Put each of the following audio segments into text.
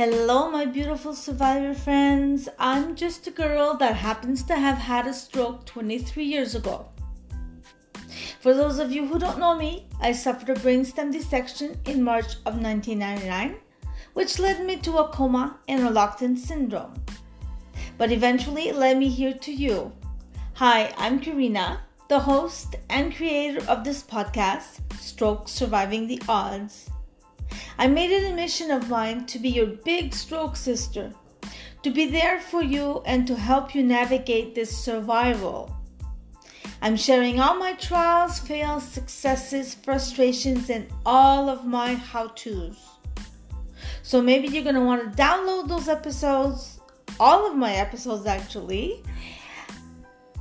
Hello, my beautiful survivor friends. I'm just a girl that happens to have had a stroke 23 years ago. For those of you who don't know me, I suffered a brainstem dissection in March of 1999, which led me to a coma and in syndrome. But eventually it led me here to you. Hi, I'm Karina, the host and creator of this podcast, Stroke Surviving the Odds. I made it a mission of mine to be your big stroke sister, to be there for you and to help you navigate this survival. I'm sharing all my trials, fails, successes, frustrations, and all of my how to's. So maybe you're going to want to download those episodes, all of my episodes actually,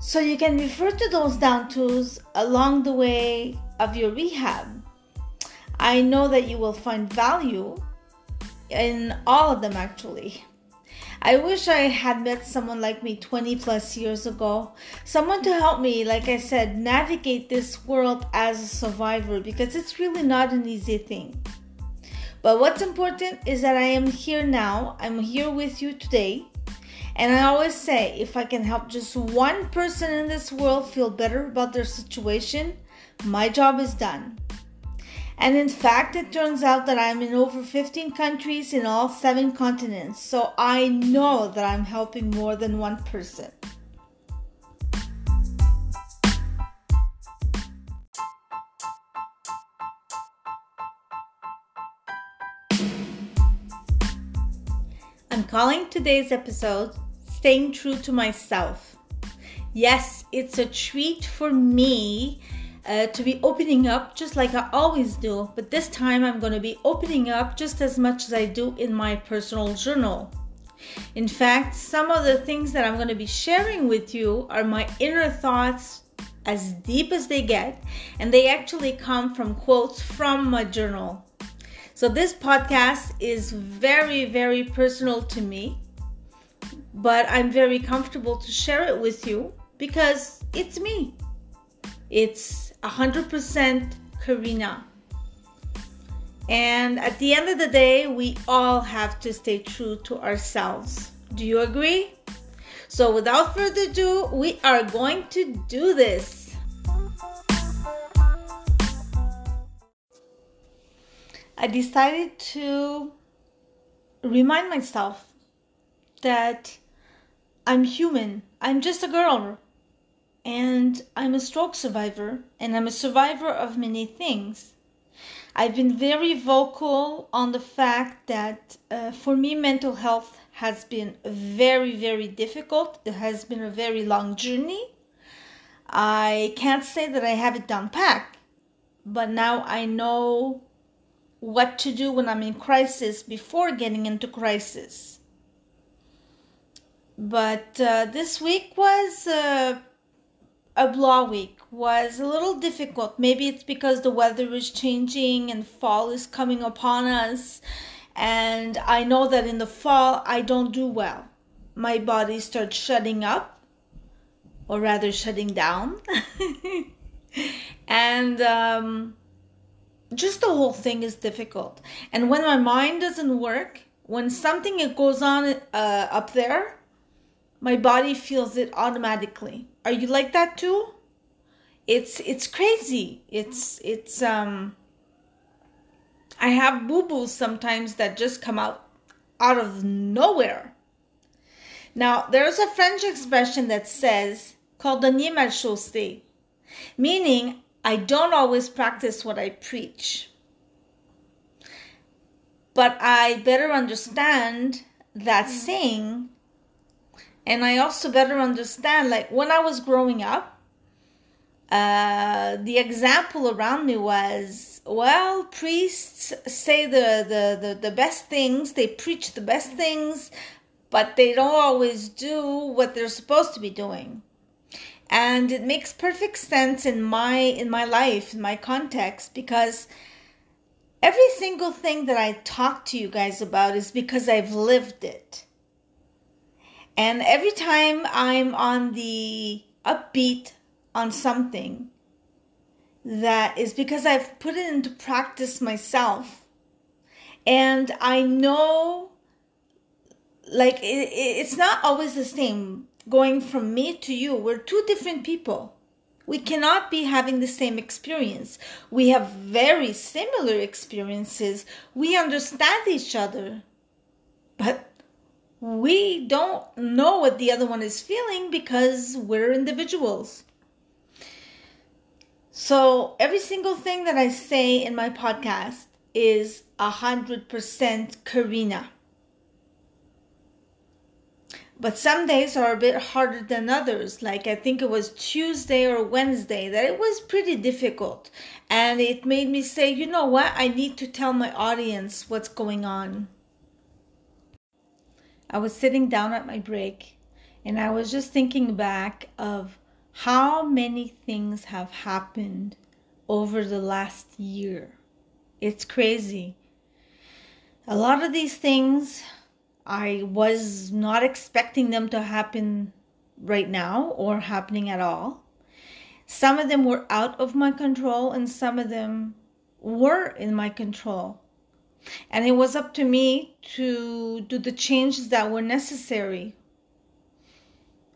so you can refer to those down tools along the way of your rehab. I know that you will find value in all of them actually. I wish I had met someone like me 20 plus years ago. Someone to help me, like I said, navigate this world as a survivor because it's really not an easy thing. But what's important is that I am here now. I'm here with you today. And I always say if I can help just one person in this world feel better about their situation, my job is done. And in fact, it turns out that I'm in over 15 countries in all seven continents, so I know that I'm helping more than one person. I'm calling today's episode Staying True to Myself. Yes, it's a treat for me uh, to be opening up just like I always do, but this time I'm going to be opening up just as much as I do in my personal journal. In fact, some of the things that I'm going to be sharing with you are my inner thoughts as deep as they get, and they actually come from quotes from my journal. So, this podcast is very, very personal to me, but I'm very comfortable to share it with you because it's me. It's 100% Karina. And at the end of the day, we all have to stay true to ourselves. Do you agree? So, without further ado, we are going to do this. I decided to remind myself that I'm human. I'm just a girl and I'm a stroke survivor, and I'm a survivor of many things. I've been very vocal on the fact that uh, for me, mental health has been very, very difficult. It has been a very long journey. I can't say that I have it down pat, but now I know what to do when I'm in crisis before getting into crisis. But uh, this week was uh, a blah week was a little difficult. Maybe it's because the weather is changing and fall is coming upon us. And I know that in the fall I don't do well. My body starts shutting up, or rather shutting down. and um, just the whole thing is difficult. And when my mind doesn't work, when something goes on uh, up there, my body feels it automatically. Are you like that too? It's it's crazy. It's it's um I have boo-boos sometimes that just come out out of nowhere. Now, there's a French expression that says cordonnier mal chaussé, meaning I don't always practice what I preach. But I better understand that mm. saying and I also better understand like when I was growing up uh, the example around me was well priests say the, the, the, the best things they preach the best things but they don't always do what they're supposed to be doing. And it makes perfect sense in my in my life in my context because every single thing that i talk to you guys about is because i've lived it and every time I'm on the upbeat on something, that is because I've put it into practice myself. And I know like it, it's not always the same going from me to you. We're two different people. We cannot be having the same experience. We have very similar experiences. We understand each other. But we don't know what the other one is feeling because we're individuals. So every single thing that I say in my podcast is a hundred percent Karina. But some days are a bit harder than others. Like I think it was Tuesday or Wednesday that it was pretty difficult. And it made me say, you know what? I need to tell my audience what's going on. I was sitting down at my break and I was just thinking back of how many things have happened over the last year. It's crazy. A lot of these things I was not expecting them to happen right now or happening at all. Some of them were out of my control, and some of them were in my control. And it was up to me to do the changes that were necessary.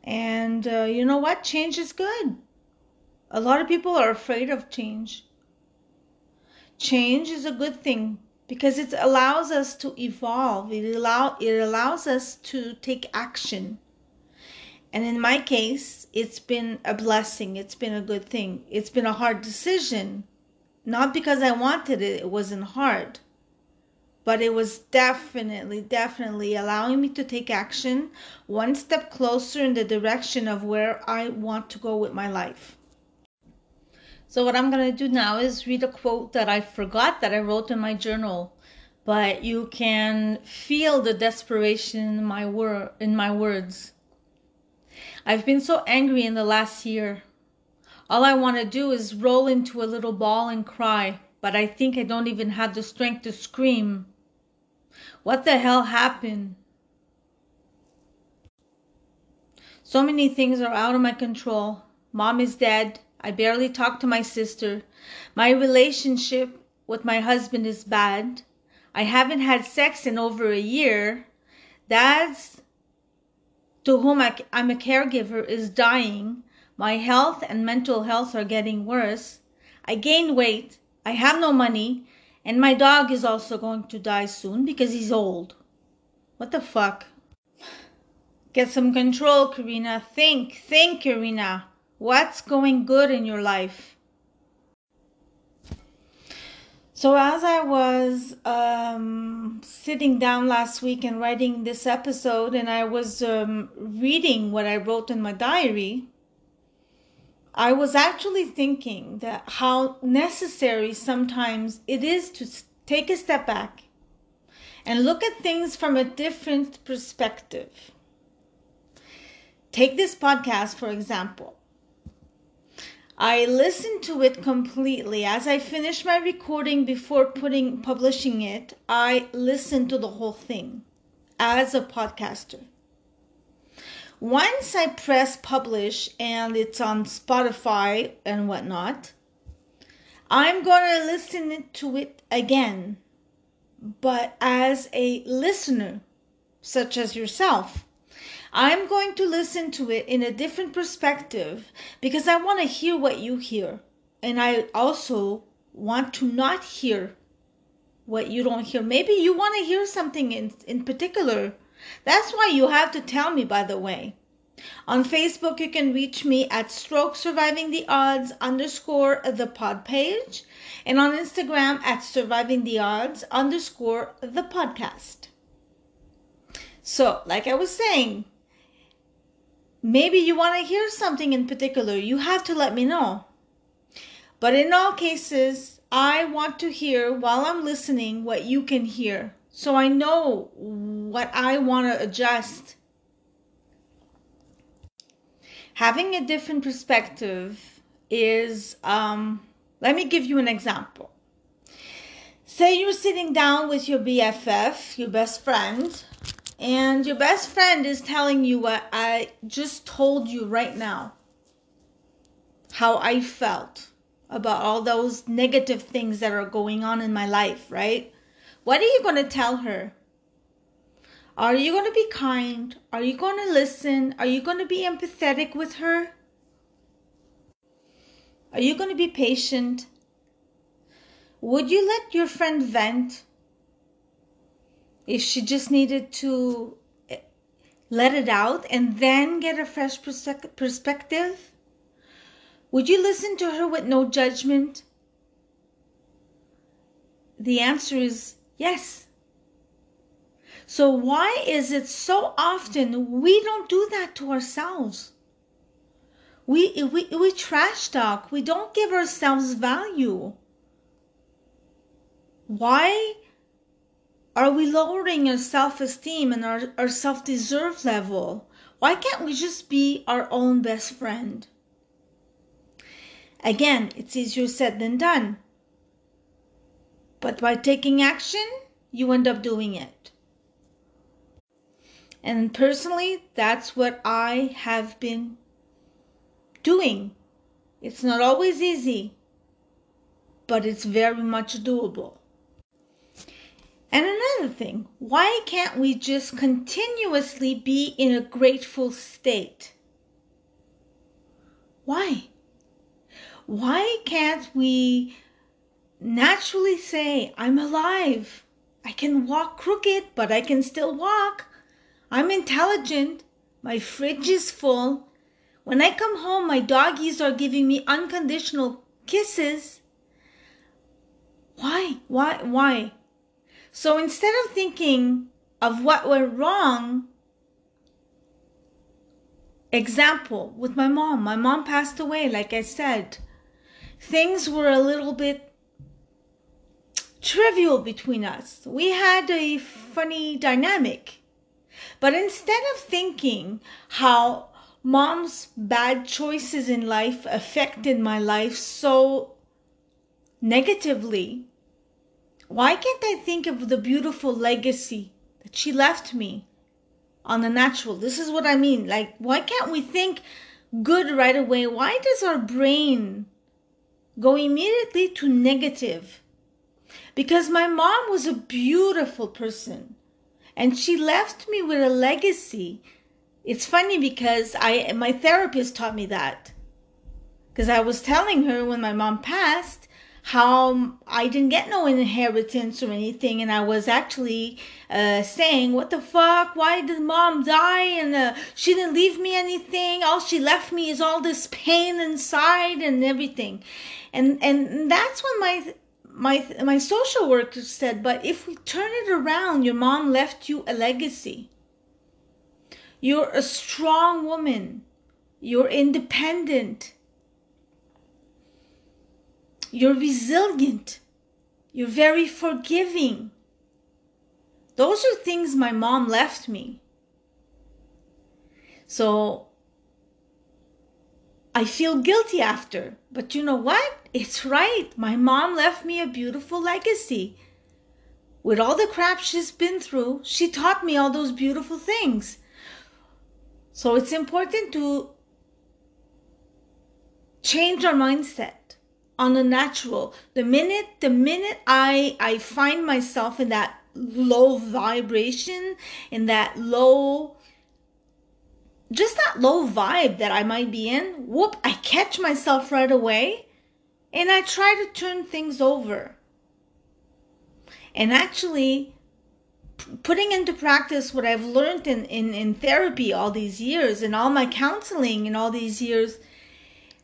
And uh, you know what? Change is good. A lot of people are afraid of change. Change is a good thing because it allows us to evolve it allow it allows us to take action and in my case it's been a blessing it's been a good thing it's been a hard decision not because i wanted it it wasn't hard but it was definitely definitely allowing me to take action one step closer in the direction of where i want to go with my life so what I'm going to do now is read a quote that I forgot that I wrote in my journal, but you can feel the desperation in my wor- in my words. I've been so angry in the last year. All I want to do is roll into a little ball and cry, but I think I don't even have the strength to scream. What the hell happened? So many things are out of my control. Mom is dead. I barely talk to my sister. My relationship with my husband is bad. I haven't had sex in over a year. Dad's, to whom I, am a caregiver, is dying. My health and mental health are getting worse. I gained weight. I have no money. And my dog is also going to die soon because he's old. What the fuck? Get some control, Karina. Think, think, Karina. What's going good in your life? So, as I was um, sitting down last week and writing this episode, and I was um, reading what I wrote in my diary, I was actually thinking that how necessary sometimes it is to take a step back and look at things from a different perspective. Take this podcast, for example. I listened to it completely. As I finished my recording before putting publishing it, I listened to the whole thing as a podcaster. Once I press publish and it's on Spotify and whatnot, I'm going to listen to it again, but as a listener, such as yourself. I'm going to listen to it in a different perspective because I want to hear what you hear. And I also want to not hear what you don't hear. Maybe you want to hear something in, in particular. That's why you have to tell me, by the way. On Facebook, you can reach me at stroke surviving the odds underscore the pod page and on Instagram at surviving the odds underscore the podcast. So, like I was saying, Maybe you want to hear something in particular. You have to let me know. But in all cases, I want to hear while I'm listening what you can hear. So I know what I want to adjust. Having a different perspective is, um, let me give you an example. Say you're sitting down with your BFF, your best friend, and your best friend is telling you what I just told you right now. How I felt about all those negative things that are going on in my life, right? What are you going to tell her? Are you going to be kind? Are you going to listen? Are you going to be empathetic with her? Are you going to be patient? Would you let your friend vent if she just needed to eh, let it out and then get a fresh perspective? Would you listen to her with no judgment? The answer is yes. So, why is it so often we don't do that to ourselves? We, we, we trash talk, we don't give ourselves value. Why are we lowering our self esteem and our, our self deserve level? Why can't we just be our own best friend? Again, it's easier said than done. But by taking action, you end up doing it. And personally, that's what I have been doing. It's not always easy, but it's very much doable. And another thing, why can't we just continuously be in a grateful state? Why? Why can't we naturally say, I'm alive? I can walk crooked, but I can still walk. I'm intelligent. My fridge is full. When I come home, my doggies are giving me unconditional kisses. Why? Why? Why? So instead of thinking of what went wrong, example with my mom, my mom passed away, like I said things were a little bit trivial between us. We had a funny dynamic. But instead of thinking how mom's bad choices in life affected my life so negatively, why can't I think of the beautiful legacy that she left me on the natural? This is what I mean. Like, why can't we think good right away? Why does our brain go immediately to negative because my mom was a beautiful person and she left me with a legacy it's funny because i my therapist taught me that because i was telling her when my mom passed how I didn't get no inheritance or anything, and I was actually uh, saying, "What the fuck? Why did mom die? And uh, she didn't leave me anything. All she left me is all this pain inside and everything." And and that's when my my my social worker said, "But if we turn it around, your mom left you a legacy. You're a strong woman. You're independent." You're resilient. You're very forgiving. Those are things my mom left me. So I feel guilty after. But you know what? It's right. My mom left me a beautiful legacy. With all the crap she's been through, she taught me all those beautiful things. So it's important to change our mindset on the natural. The minute the minute I I find myself in that low vibration, in that low just that low vibe that I might be in, whoop, I catch myself right away and I try to turn things over. And actually putting into practice what I've learned in, in, in therapy all these years and all my counseling in all these years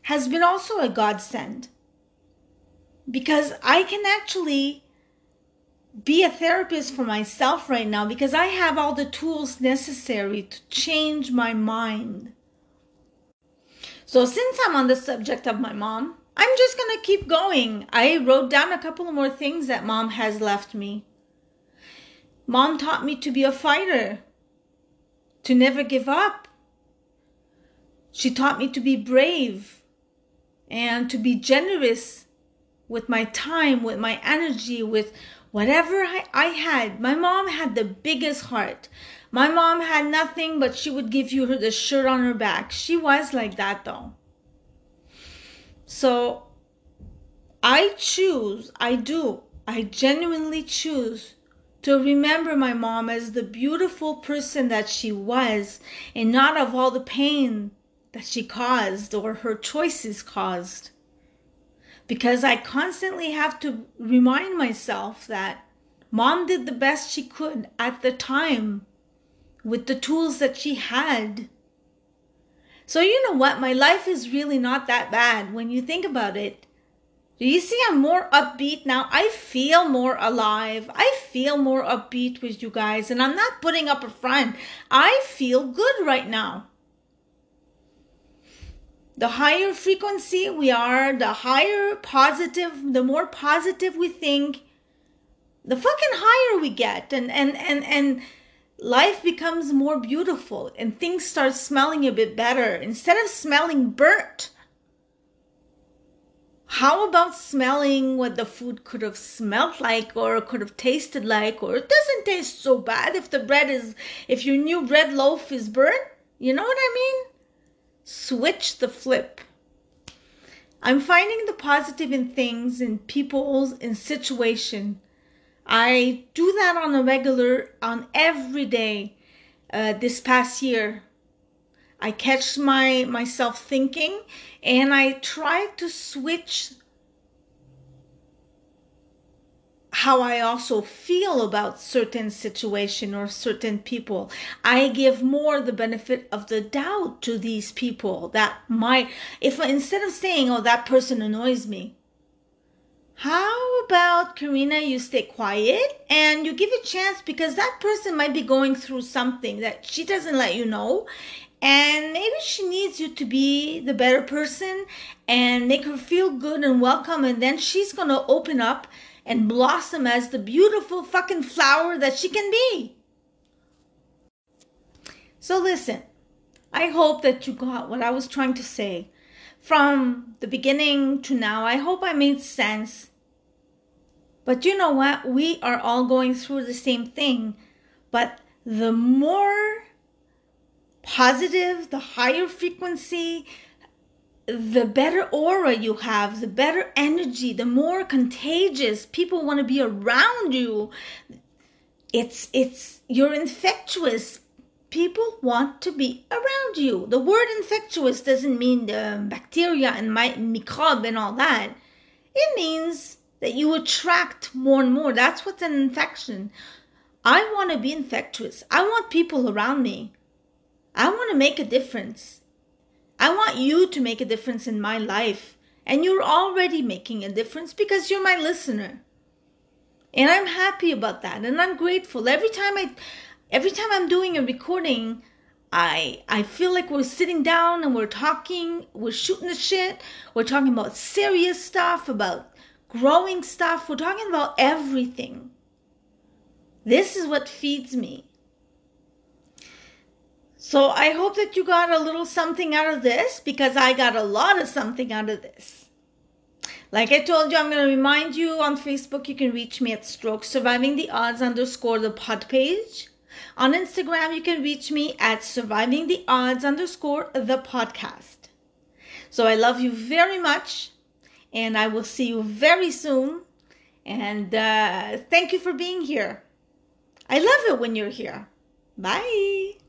has been also a godsend because I can actually be a therapist for myself right now because I have all the tools necessary to change my mind. So, since I'm on the subject of my mom, I'm just going to keep going. I wrote down a couple more things that mom has left me. Mom taught me to be a fighter, to never give up. She taught me to be brave and to be generous with my time, with my energy, with whatever I, I had. My mom had the biggest heart. My mom had nothing, but she would give you her the shirt on her back. She was like that though. So I choose, I do, I genuinely choose to remember my mom as the beautiful person that she was and not of all the pain that she caused or her choices caused. Because I constantly have to remind myself that mom did the best she could at the time with the tools that she had. So, you know what? My life is really not that bad when you think about it. Do you see I'm more upbeat now? I feel more alive. I feel more upbeat with you guys, and I'm not putting up a front. I feel good right now. The higher frequency we are, the higher positive, the more positive we think, the fucking higher we get. And and and and life becomes more beautiful and things start smelling a bit better. Instead of smelling burnt, how about smelling what the food could have smelled like or could have tasted like? Or it doesn't taste so bad if the bread is if your new bread loaf is burnt. You know what i mean? Switch the flip. I'm finding the positive in things in people's in situation i do that on a regular on every day uh, this past year I catch my myself thinking and I try to switch how I also feel about certain situation or certain people. I give more the benefit of the doubt to these people that might if instead of saying oh that person annoys me how about Karina you stay quiet and you give a chance because that person might be going through something that she doesn't let you know. And maybe she needs you to be the better person and make her feel good and welcome. And then she's going to open up and blossom as the beautiful fucking flower that she can be. So listen i hope that you got what i was trying to say. From the beginning to now i hope i made sense but you know what we are all going through the same thing but the more positive, the higher frequency, the better aura you have, the better energy, the more contagious people want to be around you. It's it's you're infectious. People want to be around you. The word infectious doesn't mean the bacteria and my microbe and all that. It means that you attract more and more. That's what's an infection. I want to be infectious. I want people around me. I want to make a difference. I want you to make a difference in my life. And you're already making a difference because you're my listener. And I'm happy about that and I'm grateful. Every time I every time I'm doing a recording, I I feel like we're sitting down and we're talking, we're shooting the shit, we're talking about serious stuff, about growing stuff, we're talking about everything. This is what feeds me. So I hope that you got a little something out of this because I got a lot of something out of this. Like I told you, I'm going to remind you on Facebook, you can reach me at stroke surviving the odds underscore the pod page. On Instagram, you can reach me at surviving the odds underscore the podcast. So I love you very much and I will see you very soon. And uh, thank you for being here. I love it when you're here. Bye.